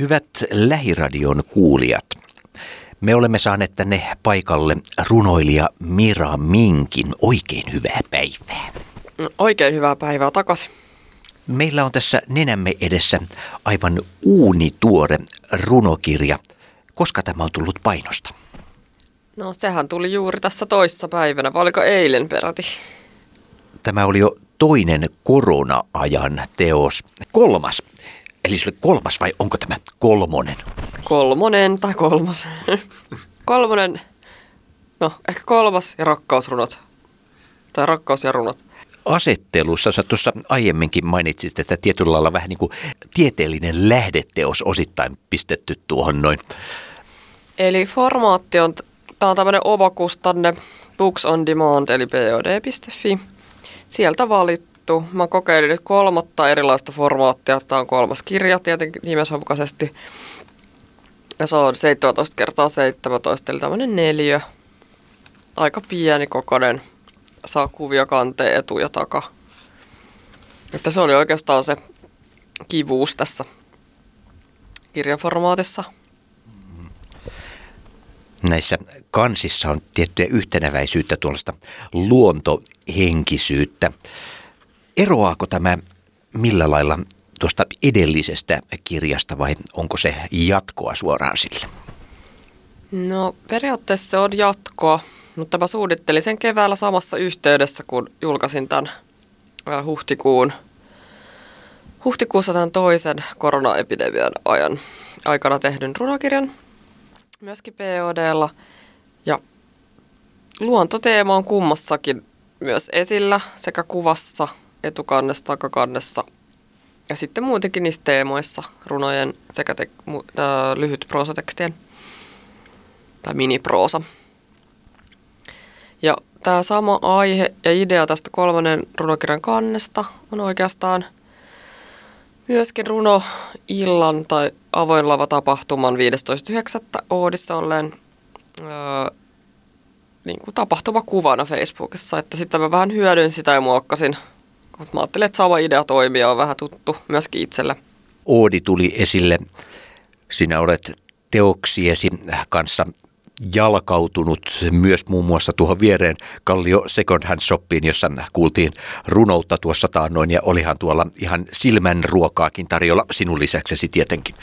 Hyvät lähiradion kuulijat, me olemme saaneet tänne paikalle runoilija Mira Minkin. Oikein hyvää päivää. No, oikein hyvää päivää takaisin. Meillä on tässä nenämme edessä aivan uunituore runokirja. Koska tämä on tullut painosta? No sehän tuli juuri tässä toissa päivänä, vai oliko eilen peräti? Tämä oli jo toinen korona-ajan teos. Kolmas. Eli se oli kolmas vai onko tämä kolmonen? Kolmonen tai kolmas. Kolmonen, no ehkä kolmas ja rakkausrunot. Tai rakkaus ja runot. Asettelussa sä tuossa aiemminkin mainitsit, että tietyllä lailla vähän niin kuin tieteellinen lähdeteos osittain pistetty tuohon noin. Eli formaatti on, tämä on tämmöinen ovakustanne Books on Demand eli pod.fi. Sieltä valittu. Mä kokeilin nyt kolmatta erilaista formaattia. Tämä on kolmas kirja tietenkin nimensä mukaisesti. Ja se on 17 kertaa 17, eli tämmöinen neljä. Aika pieni kokoinen. Saa kuvia kanteen etu ja taka. Että se oli oikeastaan se kivuus tässä kirjaformaatissa. Näissä kansissa on tiettyä yhtenäväisyyttä, tuollaista luontohenkisyyttä. Eroaako tämä millä lailla tuosta edellisestä kirjasta vai onko se jatkoa suoraan sille? No periaatteessa se on jatkoa, mutta mä suunnittelin sen keväällä samassa yhteydessä, kun julkaisin tämän huhtikuun, huhtikuussa tämän toisen koronaepidemian ajan aikana tehdyn runokirjan, myöskin PODlla. Ja luontoteema on kummassakin myös esillä sekä kuvassa, etukannessa, takakannessa – ja sitten muutenkin niissä teemoissa, runojen sekä te, äh, lyhyt proosatekstien tai miniproosa. Ja tämä sama aihe ja idea tästä kolmannen runokirjan kannesta on oikeastaan myöskin runo illan tai avoin lava tapahtuman 15.9. Oodissa olleen ää, niin kuin tapahtumakuvana Facebookissa, että sitten mä vähän hyödyn sitä ja muokkasin mutta mä ajattelin, että sama idea toimia on vähän tuttu myöskin itselle. Oodi tuli esille. Sinä olet teoksiesi kanssa jalkautunut myös muun muassa tuohon viereen Kallio Second Hand Shopiin, jossa kuultiin runoutta tuossa taannoin ja olihan tuolla ihan silmän ruokaakin tarjolla sinun lisäksesi tietenkin.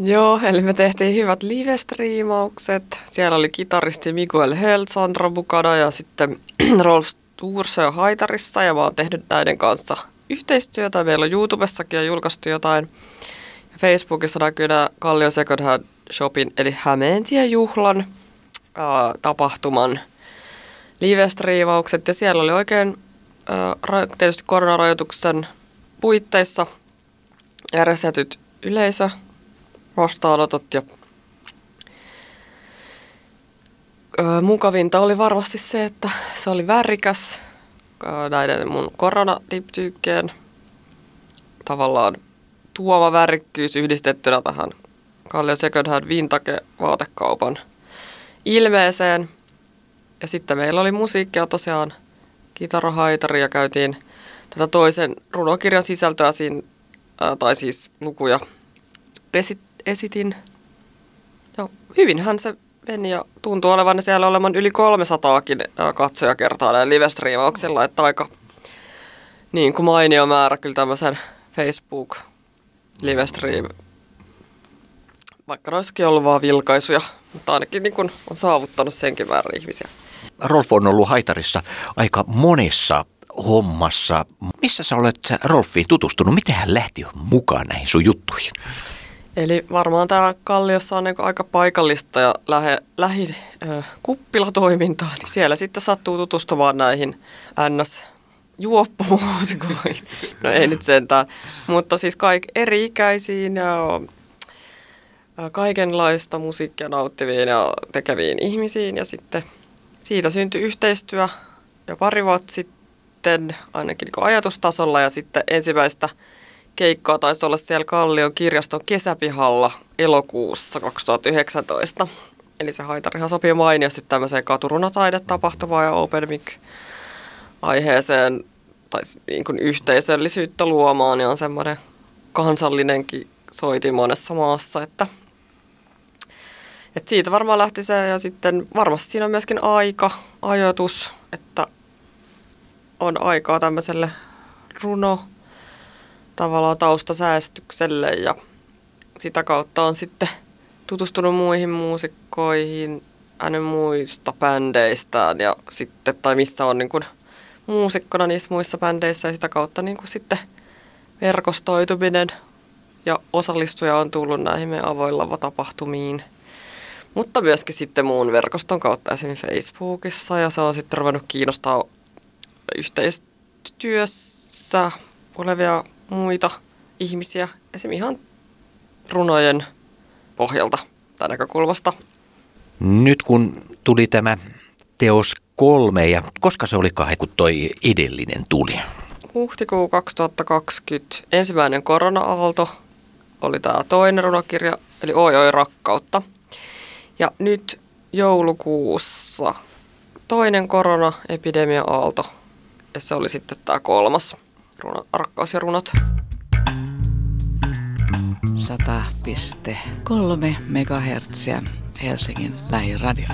Joo, eli me tehtiin hyvät live-striimaukset. Siellä oli kitaristi Miguel Sandra mukana ja sitten Rolf Tuurso Haitarissa ja mä oon tehnyt näiden kanssa yhteistyötä. Meillä on YouTubessakin jo julkaistu jotain. Ja Facebookissa näkyy nämä Kallio Second Hand Shopin eli Hämeentie juhlan ää, tapahtuman live-striimaukset. Ja siellä oli oikein ää, tietysti koronarajoituksen puitteissa järjestetyt yleisö vastaanotot ja mukavinta oli varmasti se, että se oli värikäs näiden mun koronadiptyykkeen tavallaan tuoma värikkyys yhdistettynä tähän Kallio Second Hand Vintage vaatekaupan ilmeeseen. Ja sitten meillä oli musiikkia tosiaan kitarahaitari ja käytiin tätä toisen runokirjan sisältöä siinä, ää, tai siis lukuja esit, esitin. Ja hyvinhän se meni ja tuntuu olevan siellä olevan yli 300kin katsojakertaa näin live-striimauksilla, että aika niin kuin mainio määrä kyllä tämmöisen Facebook livestream. Vaikka olisikin ollut vaan vilkaisuja, mutta ainakin niin kuin on saavuttanut senkin määrän ihmisiä. Rolf on ollut Haitarissa aika monessa hommassa. Missä sä olet Rolfiin tutustunut? Miten hän lähti mukaan näihin sun juttuihin? Eli varmaan tämä Kalliossa on niinku aika paikallista ja lähe, lähi äh, kuppilatoimintaa, niin siellä sitten sattuu tutustumaan näihin ns juoppomuusikoihin. No ei nyt sentään, mutta siis kaik eri-ikäisiin ja kaikenlaista musiikkia nauttiviin ja tekeviin ihmisiin. Ja sitten siitä syntyi yhteistyö jo pari vuotta sitten, ainakin niin ajatustasolla, ja sitten ensimmäistä keikkaa taisi olla siellä Kallion kirjaston kesäpihalla elokuussa 2019. Eli se haitarihan sopii mainiosti tämmöiseen katurunotaidetapahtumaan ja open mic aiheeseen tai niin kuin yhteisöllisyyttä luomaan, niin on semmoinen kansallinenkin soitin monessa maassa, että, että siitä varmaan lähti se ja sitten varmasti siinä on myöskin aika, ajoitus, että on aikaa tämmöiselle runo tavallaan taustasäästykselle ja sitä kautta on sitten tutustunut muihin muusikkoihin, hänen muista bändeistään ja sitten, tai missä on niin kuin muusikkona niissä muissa bändeissä ja sitä kautta niin kuin sitten verkostoituminen ja osallistuja on tullut näihin meidän avoilla tapahtumiin. Mutta myöskin sitten muun verkoston kautta esimerkiksi Facebookissa ja se on sitten ruvennut kiinnostaa yhteistyössä olevia muita ihmisiä esimerkiksi ihan runojen pohjalta tai näkökulmasta. Nyt kun tuli tämä teos kolme ja koska se oli kahden, kun toi edellinen tuli? Huhtikuu 2020 ensimmäinen korona-aalto oli tämä toinen runokirja, eli Oi oi rakkautta. Ja nyt joulukuussa toinen korona-epidemia-aalto, ja se oli sitten tämä kolmas, runo, rakkaus ja runot. 100,3 MHz Helsingin lähiradio.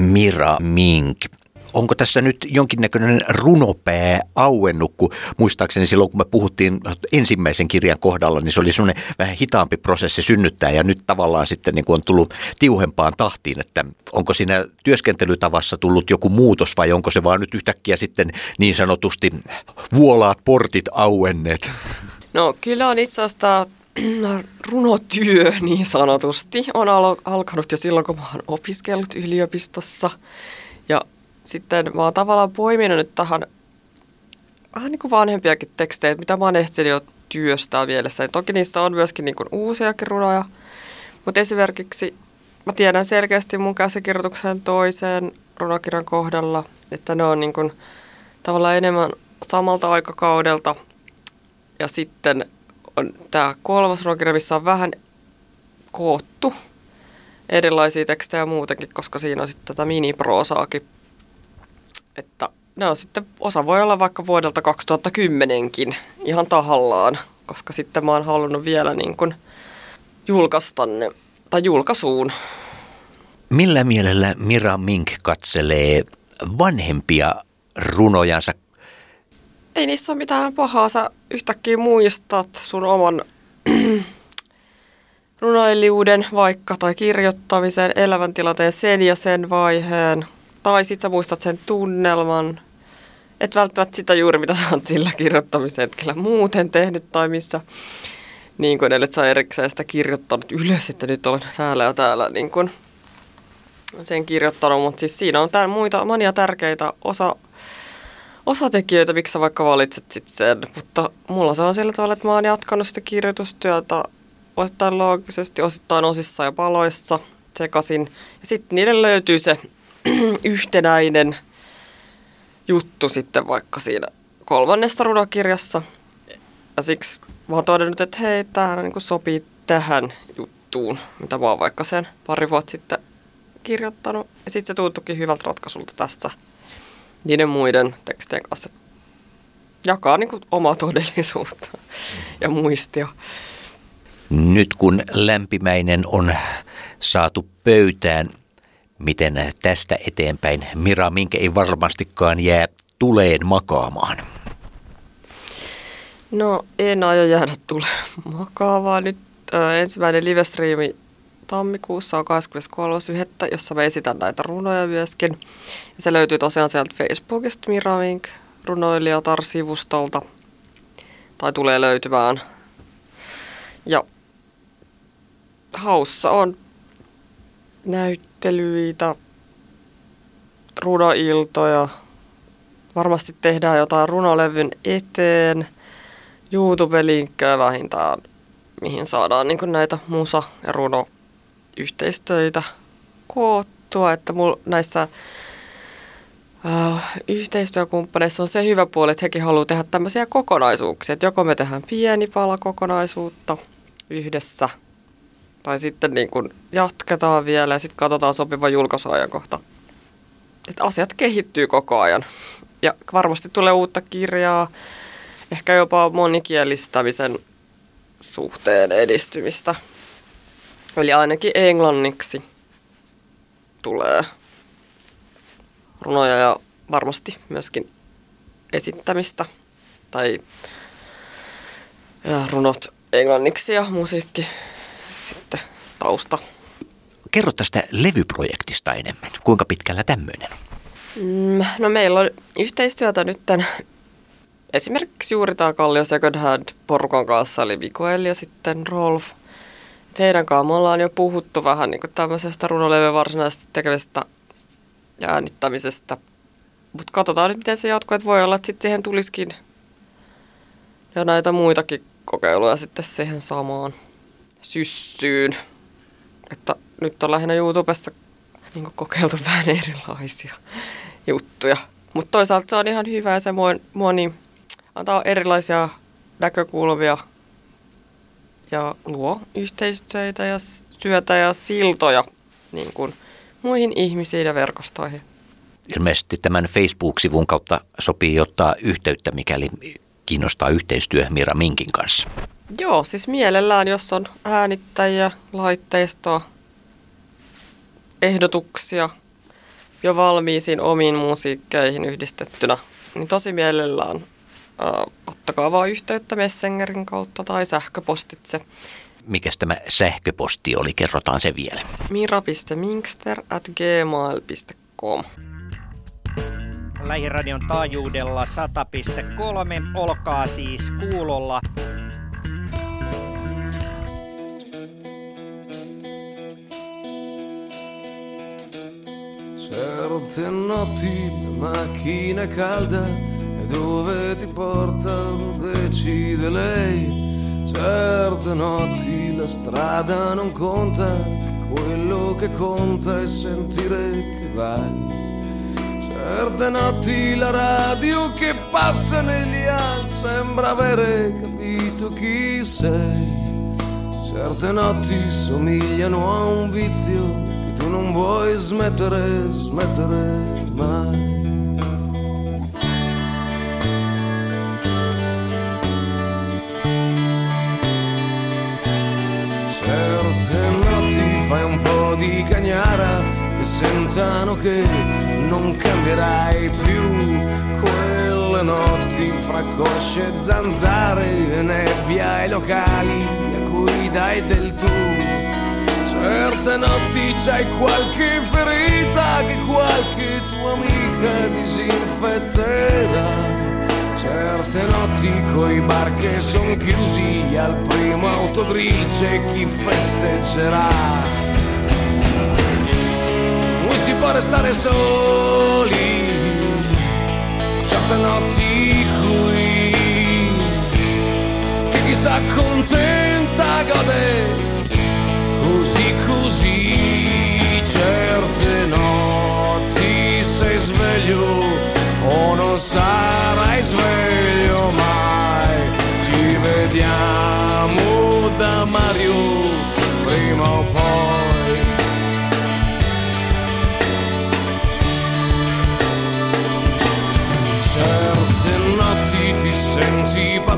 Mira Mink onko tässä nyt jonkinnäköinen runopää auennut, kun muistaakseni silloin kun me puhuttiin ensimmäisen kirjan kohdalla, niin se oli semmoinen vähän hitaampi prosessi synnyttää ja nyt tavallaan sitten niin kuin on tullut tiuhempaan tahtiin, että onko siinä työskentelytavassa tullut joku muutos vai onko se vaan nyt yhtäkkiä sitten niin sanotusti vuolaat portit auenneet? No kyllä on itse asiassa runotyö niin sanotusti on alkanut jo silloin, kun mä oon opiskellut yliopistossa. Ja sitten mä oon tavallaan poiminut nyt tähän vähän niin kuin vanhempiakin tekstejä, mitä mä oon ehtinyt jo työstää mielessä. Ja toki niissä on myöskin niin kuin uusiakin runoja, mutta esimerkiksi mä tiedän selkeästi mun käsikirjoituksen toiseen runokirjan kohdalla, että ne on niin kuin tavallaan enemmän samalta aikakaudelta. Ja sitten on tämä kolmas runokirja, missä on vähän koottu erilaisia tekstejä muutenkin, koska siinä on sitten tätä miniproosaakin. Että ne on sitten, osa voi olla vaikka vuodelta 2010kin ihan tahallaan, koska sitten mä oon halunnut vielä niin kuin julkaista ne, tai julkaisuun. Millä mielellä Mira Mink katselee vanhempia runojansa? Ei niissä ole mitään pahaa. Sä yhtäkkiä muistat sun oman runoilijuuden vaikka tai kirjoittamisen, elämäntilanteen sen ja sen vaiheen. Tai sit sä muistat sen tunnelman. Et välttämättä sitä juuri, mitä sä oot sillä kirjoittamisen hetkellä muuten tehnyt tai missä niin kuin edelleen sä erikseen sitä kirjoittanut ylös, että nyt olen täällä ja täällä niin kuin sen kirjoittanut, mutta siis siinä on tär- muita monia tärkeitä osa, osatekijöitä, miksi sä vaikka valitset sit sen, mutta mulla se on sillä tavalla, että mä oon jatkanut sitä kirjoitustyötä osittain loogisesti, osittain osissa ja paloissa sekaisin. Ja sitten niille löytyy se yhtenäinen juttu sitten vaikka siinä kolmannesta runokirjassa. Ja siksi mä oon todennut, että hei, tämähän niin sopii tähän juttuun, mitä mä oon vaikka sen pari vuotta sitten kirjoittanut. Ja sitten se tuntuikin hyvältä ratkaisulta tässä niiden muiden tekstien kanssa. Jakaa niin kuin omaa todellisuutta ja muistia. Nyt kun lämpimäinen on saatu pöytään, miten tästä eteenpäin Mira, minkä ei varmastikaan jää tuleen makaamaan? No en aio jäädä tuleen makaamaan. Nyt ö, ensimmäinen livestriimi tammikuussa on 23.1., jossa mä esitän näitä runoja myöskin. Ja se löytyy tosiaan sieltä Facebookista Miramink runoilijatar-sivustolta. Tai tulee löytymään. Ja haussa on näyttelyitä, runoiltoja. Varmasti tehdään jotain runolevyn eteen. YouTube-linkkejä vähintään, mihin saadaan niin näitä musa- ja runo-yhteistöitä koottua. Että mul, näissä Uh, yhteistyökumppaneissa on se hyvä puoli, että hekin haluaa tehdä tämmöisiä kokonaisuuksia. Että joko me tehdään pieni pala kokonaisuutta yhdessä – tai sitten niin kuin jatketaan vielä ja sitten katsotaan sopiva julkaisuajankohta. Että asiat kehittyy koko ajan. Ja varmasti tulee uutta kirjaa, ehkä jopa monikielistämisen suhteen edistymistä. Eli ainakin englanniksi tulee runoja ja varmasti myöskin esittämistä tai ja runot englanniksi ja musiikki sitten tausta. Kerro tästä levyprojektista enemmän. Kuinka pitkällä tämmöinen? Mm, no meillä on yhteistyötä nyt esimerkiksi juuri tämä Kallio Second Hand porukan kanssa, eli Mikoel ja sitten Rolf. Teidän kanssa me ollaan jo puhuttu vähän niin kuin tämmöisestä runolevyä varsinaisesti tekemisestä ja äänittämisestä. Mutta katsotaan nyt, miten se jatkuu, että voi olla, että sitten siihen tulisikin ja näitä muitakin kokeiluja sitten siihen samaan syssyyn. Että nyt on lähinnä YouTubessa niin kokeiltu vähän erilaisia juttuja. Mutta toisaalta se on ihan hyvä ja se mua, mua niin, antaa erilaisia näkökulmia ja luo yhteistyötä ja syötä ja siltoja niin kuin muihin ihmisiin ja verkostoihin. Ilmeisesti tämän Facebook-sivun kautta sopii ottaa yhteyttä, mikäli kiinnostaa yhteistyö Mira Minkin kanssa. Joo, siis mielellään, jos on äänittäjiä, laitteistoa, ehdotuksia jo valmiisiin omiin musiikkeihin yhdistettynä, niin tosi mielellään äh, ottakaa vaan yhteyttä Messengerin kautta tai sähköpostitse. Mikäs tämä sähköposti oli? Kerrotaan se vielä. mira.minkster at gmail.com Lähiradion taajuudella 100.3. Olkaa siis kuulolla. Certe notti macchina calda dove ti porta lo decide lei. Certe notti la strada non conta, quello che conta è sentire che vai. Certe notti la radio che passa negli anni sembra avere capito chi sei. Certe notti somigliano a un vizio che tu non vuoi smettere, smettere mai. E sentano che non cambierai più quelle notti fra cosce e zanzare e nebbia ai locali a cui dai del tu. Certe notti c'hai qualche ferita che qualche tua amica disinfetterà. Certe notti coi bar che son chiusi al primo autogrill c'è chi festeggerà. Può restare soli, certe notti qui, che chi sta contenta gode. Così così certe notti sei sveglio o non sarai sveglio mai. Ci vediamo da Mario prima o poi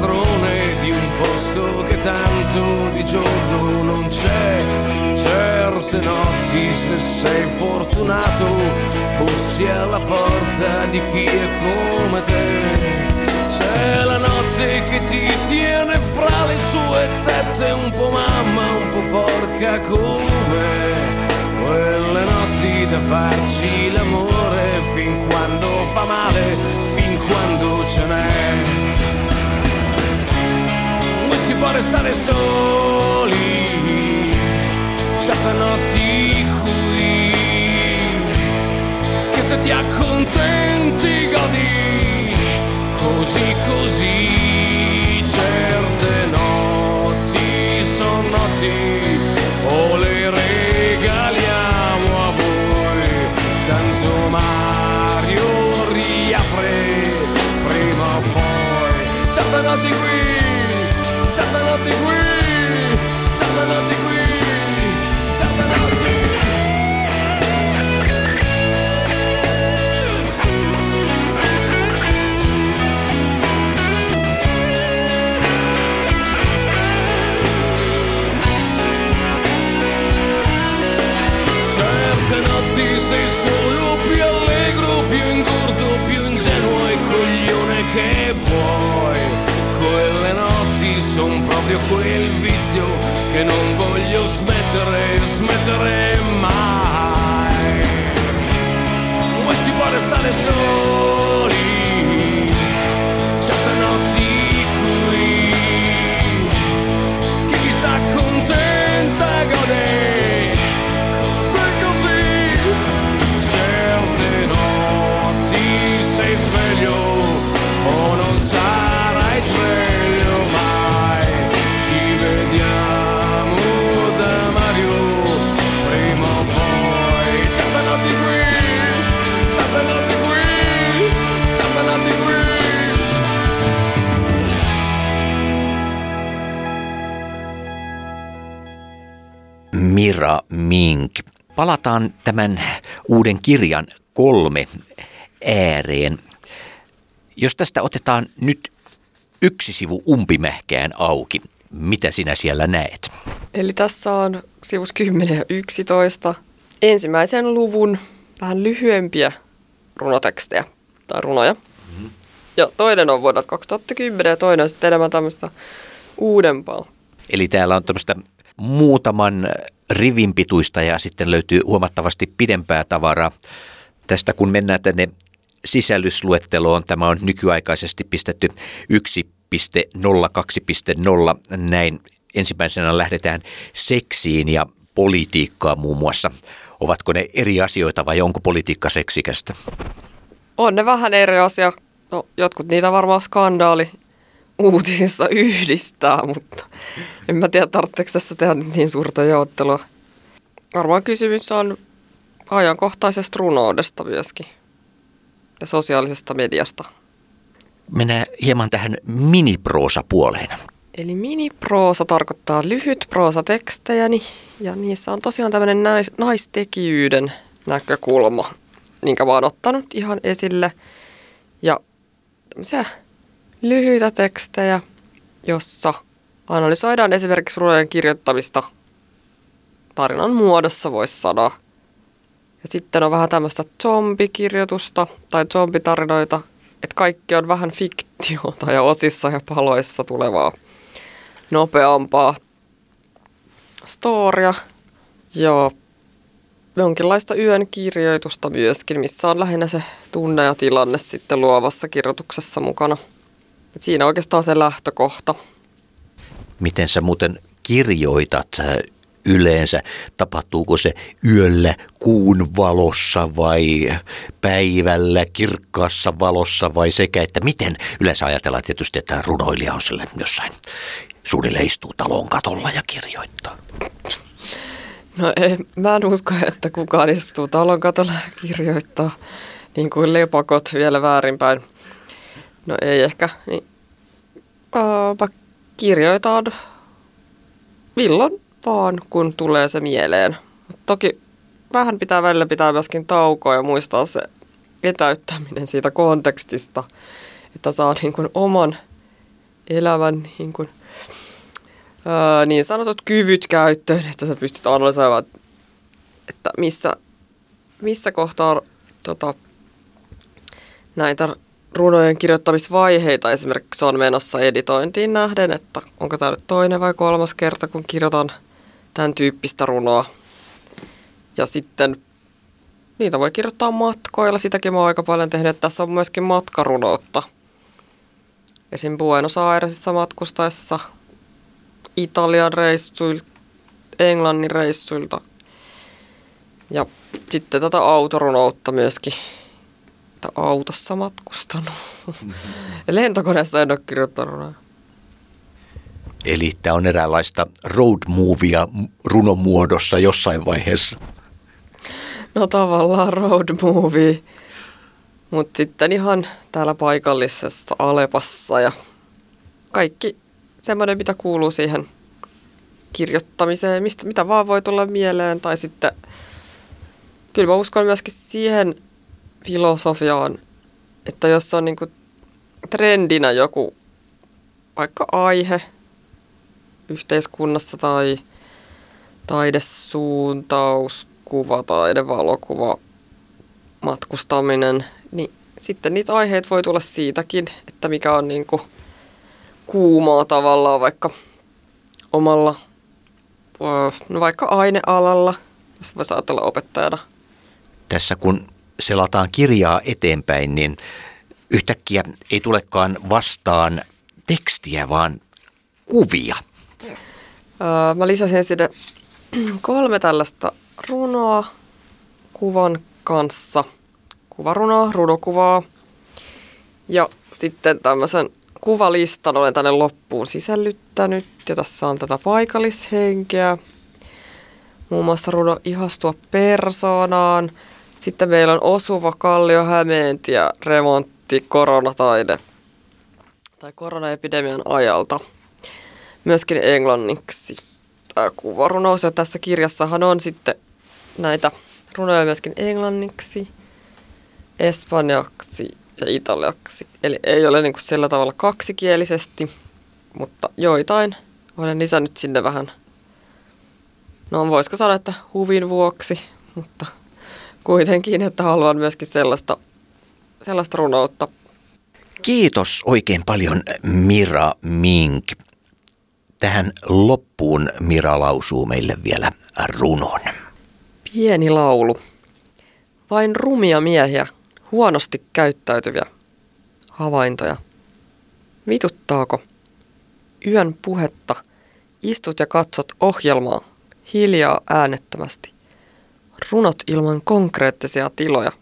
padrone di un posto che tanto di giorno non c'è. Certe notti, se sei fortunato, bussi alla porta di chi è come te. C'è la notte che ti tiene fra le sue tette, un po' mamma, un po' porca come. Quelle notti da farci l'amore fin quando fa male, fin quando ce n'è. Può restare soli, certe notti qui, che se ti accontenti godi, così così, certe notti sono notti, certe notti proprio quel vizio che non voglio smettere, smettere mai. Vuoi si può restare soli, Palataan tämän uuden kirjan kolme ääreen. Jos tästä otetaan nyt yksi sivu umpimähkään auki, mitä sinä siellä näet? Eli tässä on sivus 10 ja 11 ensimmäisen luvun vähän lyhyempiä runotekstejä tai runoja. Mm-hmm. Ja toinen on vuodelta 2010 ja toinen on sitten enemmän tämmöistä uudempaa. Eli täällä on tämmöistä muutaman rivin pituista ja sitten löytyy huomattavasti pidempää tavaraa. Tästä kun mennään tänne sisällysluetteloon, tämä on nykyaikaisesti pistetty 1.0, näin ensimmäisenä lähdetään seksiin ja politiikkaa muun muassa. Ovatko ne eri asioita vai onko politiikka seksikästä? On ne vähän eri asia. No, jotkut niitä varmaan skandaali uutisissa yhdistää, mutta en mä tiedä, tarvitseeko tässä tehdä niin suurta jaottelua. Varmaan kysymys on ajankohtaisesta runoudesta myöskin ja sosiaalisesta mediasta. Mennään hieman tähän miniproosa-puoleen. Eli miniproosa tarkoittaa lyhyt proosatekstejä ja niissä on tosiaan tämmöinen nais, naistekijyyden näkökulma, minkä mä oon ottanut ihan esille. Ja tämmöisiä lyhyitä tekstejä, jossa analysoidaan esimerkiksi runojen kirjoittamista tarinan muodossa, voisi sanoa. Ja sitten on vähän tämmöistä zombikirjoitusta tai zombitarinoita, että kaikki on vähän fiktiota ja osissa ja paloissa tulevaa nopeampaa storia ja jonkinlaista yön kirjoitusta myöskin, missä on lähinnä se tunne ja tilanne sitten luovassa kirjoituksessa mukana. Et siinä oikeastaan se lähtökohta. Miten sä muuten kirjoitat äh, yleensä? Tapahtuuko se yöllä kuun valossa vai päivällä kirkkaassa valossa vai sekä, että miten yleensä ajatellaan tietysti, että runoilija on sille jossain suunnilleen istuu talon katolla ja kirjoittaa? No ei, mä en usko, että kukaan istuu talon katolla ja kirjoittaa niin kuin lepakot vielä väärinpäin. No ei ehkä. Niin, uh, kirjoitan milloin vaan, kun tulee se mieleen. Mut toki vähän pitää välillä pitää myöskin taukoa ja muistaa se etäyttäminen siitä kontekstista, että saa niin kuin oman elämän niin kuin öö, niin sanotut kyvyt käyttöön, että sä pystyt analysoimaan, että missä, missä kohtaa tota, näitä runojen kirjoittamisvaiheita esimerkiksi on menossa editointiin nähden, että onko tämä nyt toinen vai kolmas kerta, kun kirjoitan tämän tyyppistä runoa. Ja sitten niitä voi kirjoittaa matkoilla, sitäkin mä oon aika paljon tehnyt. Tässä on myöskin matkarunoutta. Esim. Buenos Airesissa matkustaessa Italian reissuilta, Englannin reissuilta. Ja sitten tätä autorunoutta myöskin. Että autossa matkustanut. Mm-hmm. Lentokoneessa en ole kirjoittanut. Eli tämä on eräänlaista road movia runomuodossa jossain vaiheessa. No tavallaan road movie. Mutta sitten ihan täällä paikallisessa Alepassa ja kaikki semmoinen, mitä kuuluu siihen kirjoittamiseen, mistä, mitä vaan voi tulla mieleen. Tai sitten kyllä mä uskon myöskin siihen filosofiaan, että jos on niinku trendinä joku vaikka aihe yhteiskunnassa tai taidesuuntaus, kuva, taide, valokuva, matkustaminen, niin sitten niitä aiheita voi tulla siitäkin, että mikä on niinku kuumaa tavallaan vaikka omalla, no vaikka ainealalla, jos voisi ajatella opettajana. Tässä kun selataan kirjaa eteenpäin, niin yhtäkkiä ei tulekaan vastaan tekstiä, vaan kuvia. Mä lisäsin sinne kolme tällaista runoa kuvan kanssa. Kuvarunoa, runokuvaa ja sitten tämmöisen kuvalistan olen tänne loppuun sisällyttänyt ja tässä on tätä paikallishenkeä. Muun muassa runo ihastua persoonaan. Sitten meillä on osuva Kallio Hämeentie remontti koronataide tai koronaepidemian ajalta. Myöskin englanniksi tämä kuvarunous. Ja tässä kirjassahan on sitten näitä runoja myöskin englanniksi, espanjaksi ja italiaksi. Eli ei ole niin kuin sillä tavalla kaksikielisesti, mutta joitain olen lisännyt sinne vähän, no voisiko sanoa, että huvin vuoksi, mutta kuitenkin, että haluan myöskin sellaista, sellaista runoutta. Kiitos oikein paljon Mira Mink. Tähän loppuun Mira lausuu meille vielä runon. Pieni laulu. Vain rumia miehiä, huonosti käyttäytyviä havaintoja. Vituttaako? Yön puhetta. Istut ja katsot ohjelmaa, hiljaa äänettömästi. Runot ilman konkreettisia tiloja.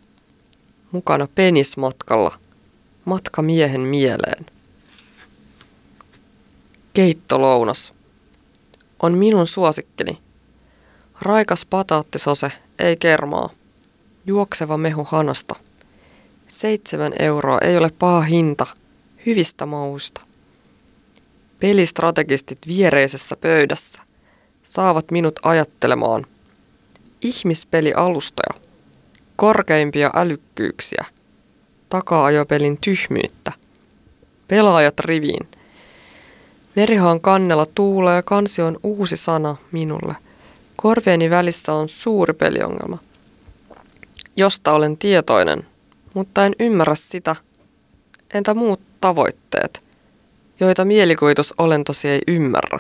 Mukana penismatkalla. Matka miehen mieleen. Keittolounas. On minun suosikkini. Raikas pataattisose, ei kermaa. Juokseva mehu hanasta. Seitsemän euroa ei ole paha hinta. Hyvistä mauista. Pelistrategistit viereisessä pöydässä saavat minut ajattelemaan. Ihmispelialustoja. Korkeimpia älykkyyksiä. Taka-ajopelin tyhmyyttä. Pelaajat riviin. Merihaan kannella tuulee kansi on uusi sana minulle. Korvieni välissä on suuri peliongelma, josta olen tietoinen, mutta en ymmärrä sitä. Entä muut tavoitteet, joita mielikuvitusolentosi ei ymmärrä?